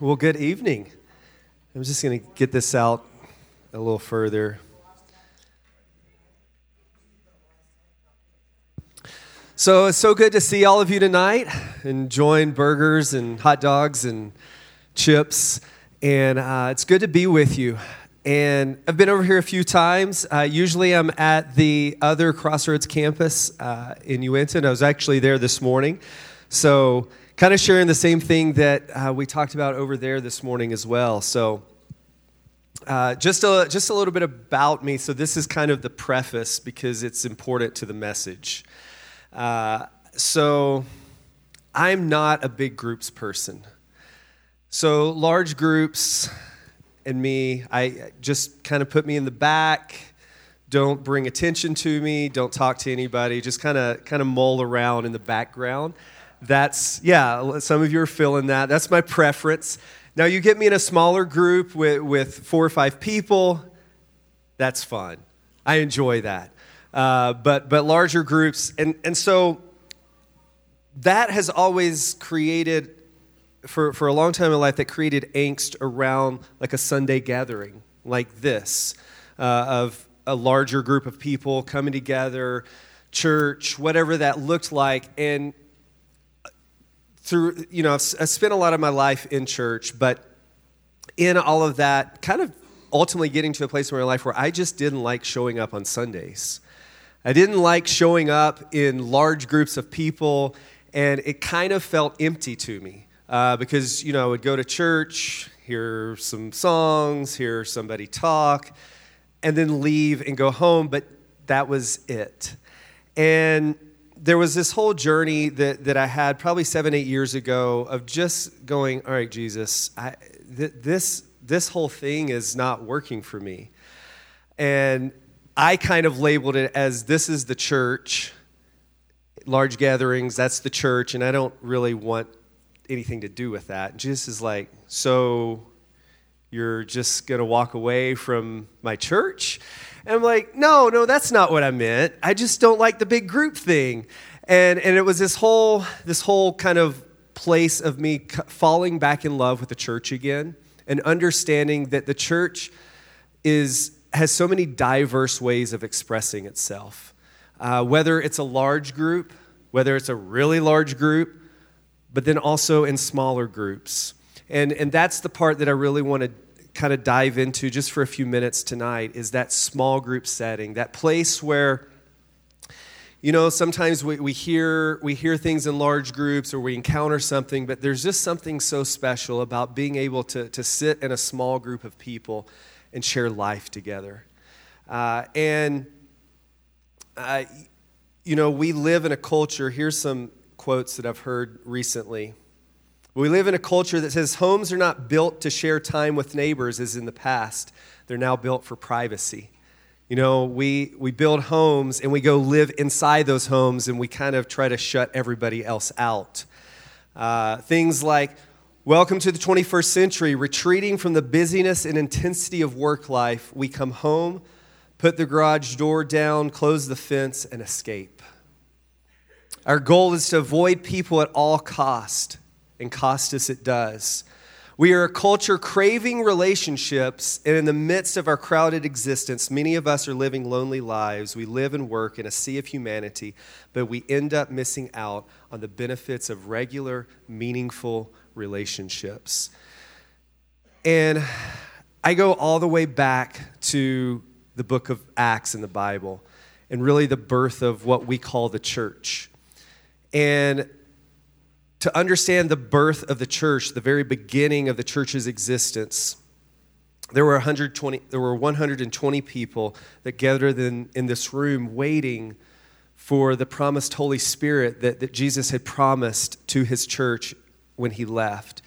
Well, good evening. I'm just going to get this out a little further. So it's so good to see all of you tonight, enjoying burgers and hot dogs and chips. And uh, it's good to be with you. And I've been over here a few times. Uh, usually I'm at the other Crossroads campus uh, in Uinta. I was actually there this morning. So kind of sharing the same thing that uh, we talked about over there this morning as well. So, uh, just a just a little bit about me. So this is kind of the preface because it's important to the message. Uh, so, I'm not a big groups person. So large groups and me, I just kind of put me in the back. Don't bring attention to me. Don't talk to anybody. Just kind of kind of mull around in the background that's, yeah, some of you are feeling that. That's my preference. Now, you get me in a smaller group with, with four or five people, that's fun. I enjoy that. Uh, but, but larger groups, and, and so that has always created, for, for a long time in life, that created angst around like a Sunday gathering like this uh, of a larger group of people coming together, church, whatever that looked like. And through, you know, I've, I've spent a lot of my life in church, but in all of that, kind of ultimately getting to a place in my life where I just didn't like showing up on Sundays. I didn't like showing up in large groups of people, and it kind of felt empty to me uh, because, you know, I would go to church, hear some songs, hear somebody talk, and then leave and go home, but that was it. And there was this whole journey that, that I had probably seven, eight years ago of just going, all right, Jesus, I, th- this, this whole thing is not working for me. And I kind of labeled it as this is the church, large gatherings, that's the church, and I don't really want anything to do with that. Jesus is like, so you're just going to walk away from my church? And I'm like, no, no, that's not what I meant. I just don't like the big group thing. And, and it was this whole, this whole kind of place of me falling back in love with the church again and understanding that the church is, has so many diverse ways of expressing itself. Uh, whether it's a large group, whether it's a really large group, but then also in smaller groups. And, and that's the part that I really want to kind of dive into just for a few minutes tonight is that small group setting, that place where you know sometimes we, we hear we hear things in large groups or we encounter something but there's just something so special about being able to, to sit in a small group of people and share life together. Uh, and uh, you know we live in a culture here's some quotes that i've heard recently we live in a culture that says homes are not built to share time with neighbors as in the past. They're now built for privacy. You know, we, we build homes and we go live inside those homes and we kind of try to shut everybody else out. Uh, things like, welcome to the 21st century, retreating from the busyness and intensity of work life, we come home, put the garage door down, close the fence, and escape. Our goal is to avoid people at all cost and cost us it does. We are a culture craving relationships, and in the midst of our crowded existence, many of us are living lonely lives. We live and work in a sea of humanity, but we end up missing out on the benefits of regular, meaningful relationships. And I go all the way back to the book of Acts in the Bible, and really the birth of what we call the church. And to understand the birth of the church, the very beginning of the church's existence, there were 120, there were 120 people that gathered in, in this room waiting for the promised Holy Spirit that, that Jesus had promised to his church when he left.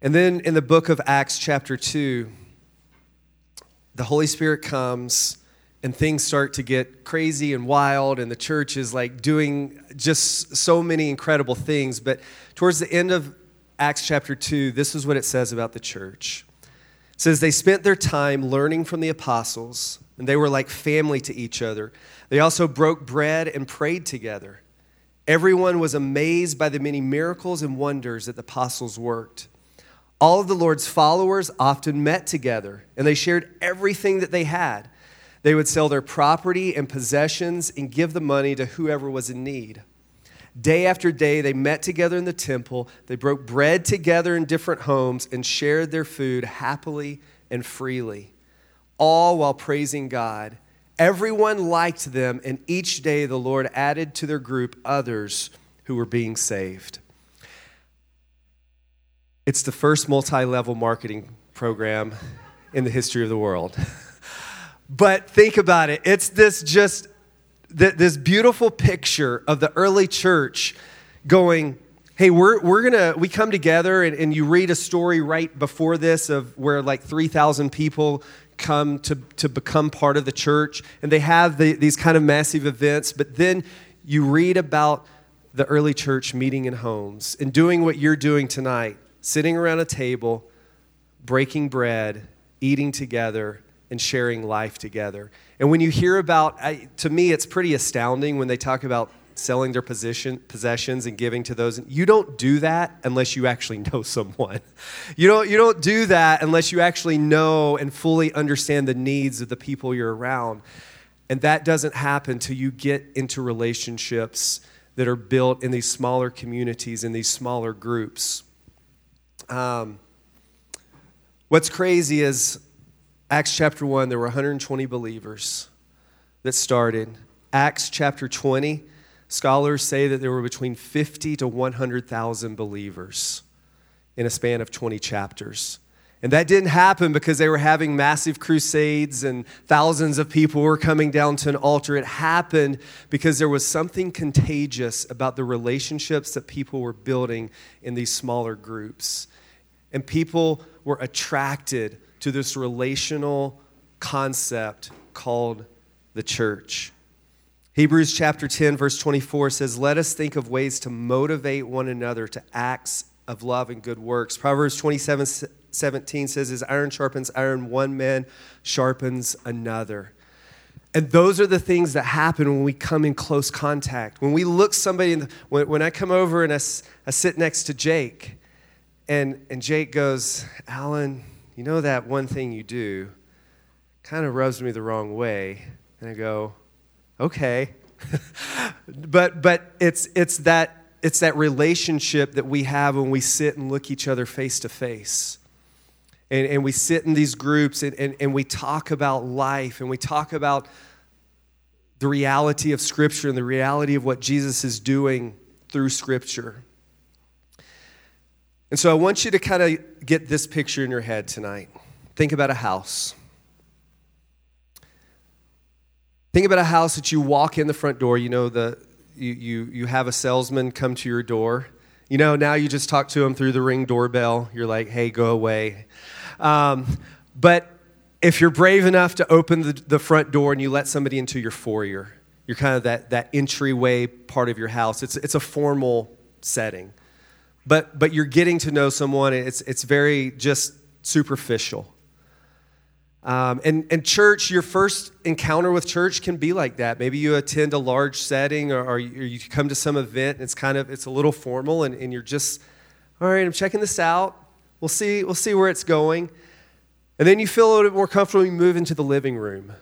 And then in the book of Acts, chapter 2, the Holy Spirit comes and things start to get crazy and wild and the church is like doing just so many incredible things. But towards the end of acts chapter 2 this is what it says about the church. It says they spent their time learning from the apostles and they were like family to each other. They also broke bread and prayed together. Everyone was amazed by the many miracles and wonders that the apostles worked. All of the Lord's followers often met together and they shared everything that they had. They would sell their property and possessions and give the money to whoever was in need. Day after day, they met together in the temple. They broke bread together in different homes and shared their food happily and freely, all while praising God. Everyone liked them, and each day the Lord added to their group others who were being saved. It's the first multi level marketing program in the history of the world. but think about it. It's this just this beautiful picture of the early church going, hey, we're, we're gonna, we come together and, and you read a story right before this of where like 3,000 people come to, to become part of the church and they have the, these kind of massive events, but then you read about the early church meeting in homes and doing what you're doing tonight, sitting around a table, breaking bread, eating together, and sharing life together. And when you hear about, to me, it's pretty astounding when they talk about selling their position, possessions and giving to those. You don't do that unless you actually know someone. You don't, you don't do that unless you actually know and fully understand the needs of the people you're around. And that doesn't happen till you get into relationships that are built in these smaller communities, in these smaller groups. Um, what's crazy is Acts chapter 1, there were 120 believers that started. Acts chapter 20, scholars say that there were between 50 to 100,000 believers in a span of 20 chapters. And that didn't happen because they were having massive crusades and thousands of people were coming down to an altar. It happened because there was something contagious about the relationships that people were building in these smaller groups. And people were attracted to this relational concept called the church. Hebrews chapter 10, verse 24 says, Let us think of ways to motivate one another to acts of love and good works. Proverbs 27, 17 says, As iron sharpens iron, one man sharpens another. And those are the things that happen when we come in close contact. When we look somebody in the, when, when I come over and I, I sit next to Jake, and, and Jake goes, Allen, you know that one thing you do kind of rubs me the wrong way. And I go, okay. but but it's it's that it's that relationship that we have when we sit and look each other face to face. And, and we sit in these groups and, and, and we talk about life and we talk about the reality of Scripture and the reality of what Jesus is doing through Scripture. And so I want you to kind of get this picture in your head tonight. Think about a house. Think about a house that you walk in the front door. You know, the, you, you, you have a salesman come to your door. You know, now you just talk to him through the ring doorbell. You're like, hey, go away. Um, but if you're brave enough to open the, the front door and you let somebody into your foyer, you're kind of that, that entryway part of your house. It's, it's a formal setting but but you're getting to know someone. It's it's very just superficial. Um, and, and church, your first encounter with church can be like that. Maybe you attend a large setting or, or, you, come to some event and it's kind of, it's a little formal and, and you're just, all right, I'm checking this out. We'll see, we'll see where it's going. And then you feel a little bit more comfortable, you move into the living room.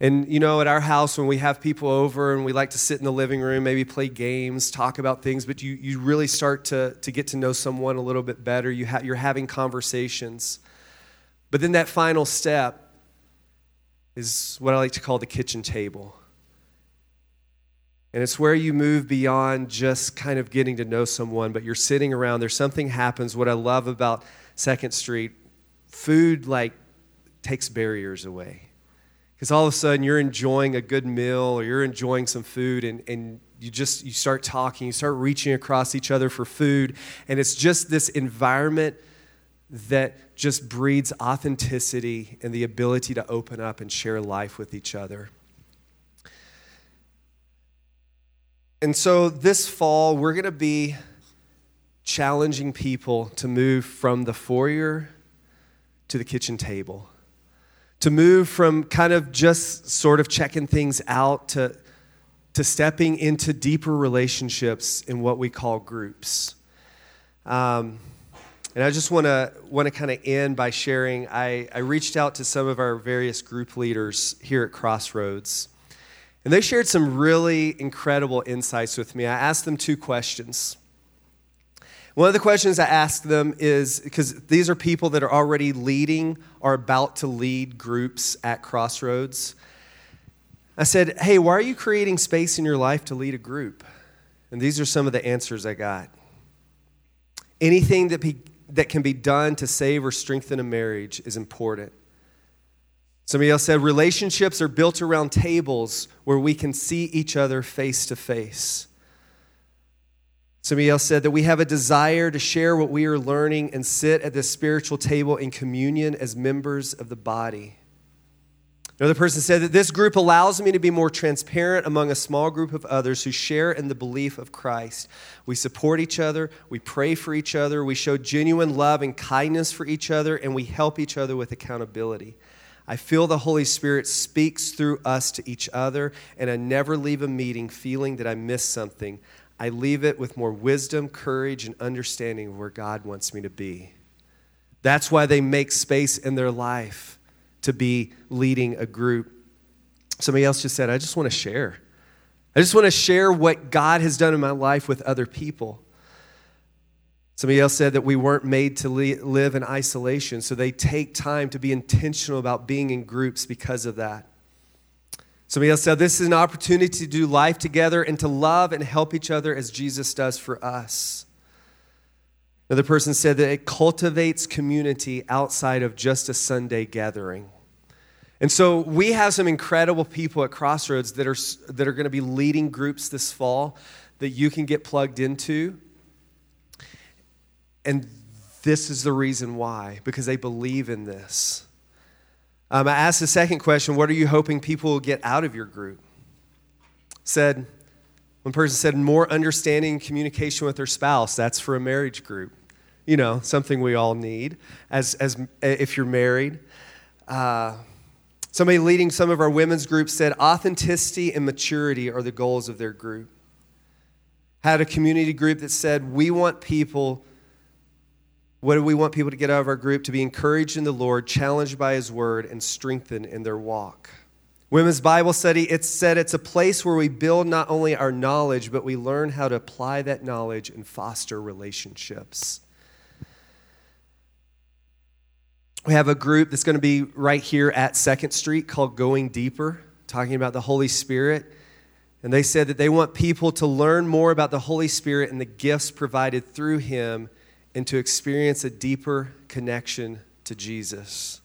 And you know, at our house, when we have people over and we like to sit in the living room, maybe play games, talk about things, but you, you really start to, to get to know someone a little bit better. You ha- you're having conversations. But then that final step is what I like to call the kitchen table. And it's where you move beyond just kind of getting to know someone, but you're sitting around, there's something happens. What I love about Second Street, food like takes barriers away because all of a sudden you're enjoying a good meal or you're enjoying some food and, and you just you start talking you start reaching across each other for food. And it's just this environment that just breeds authenticity and the ability to open up and share life with each other. And so this fall we're going to be challenging people to move from the foyer to the kitchen table to move from kind of just sort of checking things out to, to stepping into deeper relationships in what we call groups. Um, And I just want to want to kind of end by sharing. I, I reached out to some of our various group leaders here at Crossroads, and they shared some really incredible insights with me. I asked them two questions. One of the questions I asked them is because these are people that are already leading or about to lead groups at Crossroads. I said, Hey, why are you creating space in your life to lead a group? And these are some of the answers I got. Anything that, be, that can be done to save or strengthen a marriage is important. Somebody else said relationships are built around tables where we can see each other face to face. Somebody else said that we have a desire to share what we are learning and sit at this spiritual table in communion as members of the body. Another person said that this group allows me to be more transparent among a small group of others who share in the belief of Christ. We support each other, we pray for each other, we show genuine love and kindness for each other, and we help each other with accountability. I feel the Holy Spirit speaks through us to each other, and I never leave a meeting feeling that I missed something. I leave it with more wisdom, courage, and understanding of where God wants me to be. That's why they make space in their life to be leading a group. Somebody else just said, I just want to share. I just want to share what God has done in my life with other people. Somebody else said that we weren't made to live in isolation, so they take time to be intentional about being in groups because of that. Somebody else said this is an opportunity to do life together and to love and help each other as Jesus does for us. Another person said that it cultivates community outside of just a Sunday gathering. And so we have some incredible people at Crossroads that are, that are going to be leading groups this fall that you can get plugged into. And this is the reason why, because they believe in this. Um, I asked the second question What are you hoping people will get out of your group? Said, one person said, more understanding and communication with their spouse. That's for a marriage group you know, something we all need as, as if you're married. Uh, somebody leading some of our women's groups said authenticity and maturity are the goals of their group. Had a community group that said, we want people, what do we want people to get out of our group? To be encouraged in the Lord, challenged by His word, and strengthened in their walk. Women's Bible study, it said it's a place where we build not only our knowledge, but we learn how to apply that knowledge and foster relationships. we have a group that's going to be right here at Second Street called Going Deeper, talking about the Holy Spirit. And they said that they want people to learn more about the Holy Spirit and the gifts provided through Him and to experience a deeper connection to Jesus.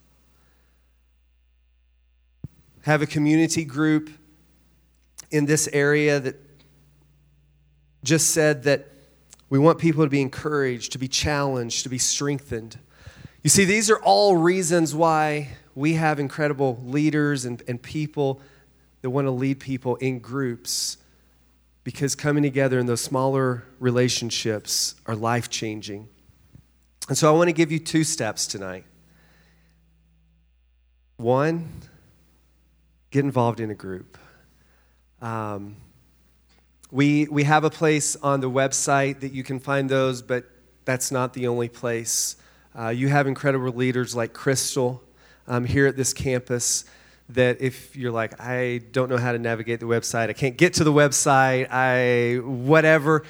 Have a community group in this area that just said that we want people to be encouraged, to be challenged, to be strengthened. You see, these are all reasons why we have incredible leaders and, and people that want to lead people in groups because coming together in those smaller relationships are life changing. And so I want to give you two steps tonight. One, get involved in a group. Um, we, we have a place on the website that you can find those, but that's not the only place. Uh, you have incredible leaders like Crystal um, here at this campus that if you're like, I don't know how to navigate the website, I can't get to the website, I whatever,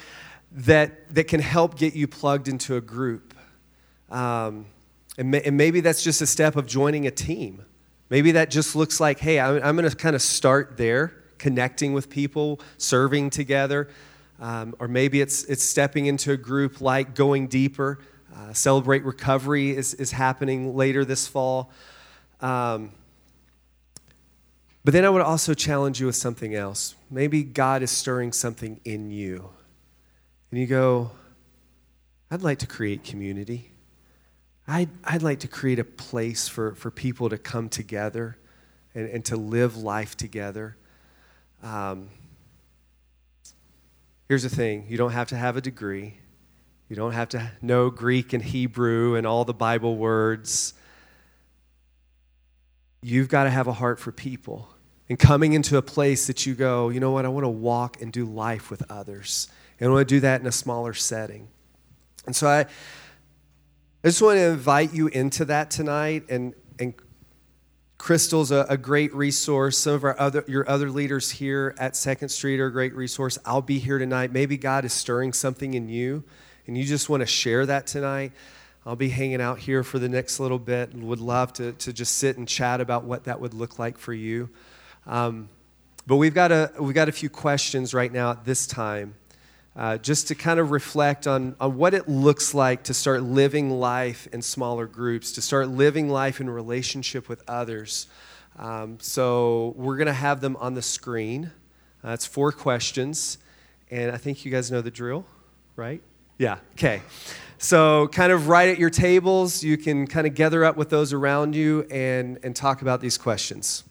that, that can help get you plugged into a group. Um, and, may, and, maybe that's just a step of joining a team. Maybe that just looks like, hey, I'm, I'm going to kind of start there, connecting with people, serving together. Um, or maybe it's, it's stepping into a group like going deeper. Uh, Celebrate Recovery is, is happening later this fall. Um, but then I would also challenge you with something else. Maybe God is stirring something in you. And you go, I'd like to create community. I'd, I'd like to create a place for, for people to come together and, and to live life together. Um, here's the thing you don't have to have a degree. You don't have to know Greek and Hebrew and all the Bible words. You've got to have a heart for people. And coming into a place that you go, you know what, I want to walk and do life with others. And I want to do that in a smaller setting. And so I, I just want to invite you into that tonight. And, and Crystal's a, a great resource. Some of our other, your other leaders here at Second Street are a great resource. I'll be here tonight. Maybe God is stirring something in you, and you just want to share that tonight. I'll be hanging out here for the next little bit and would love to, to just sit and chat about what that would look like for you. Um, but we've got, a, we've got a few questions right now at this time uh, just to kind of reflect on, on what it looks like to start living life in smaller groups, to start living life in relationship with others. Um, so we're going to have them on the screen. Uh, it's four questions, and I think you guys know the drill, right? Yeah, okay. So, kind of right at your tables, you can kind of gather up with those around you and, and talk about these questions.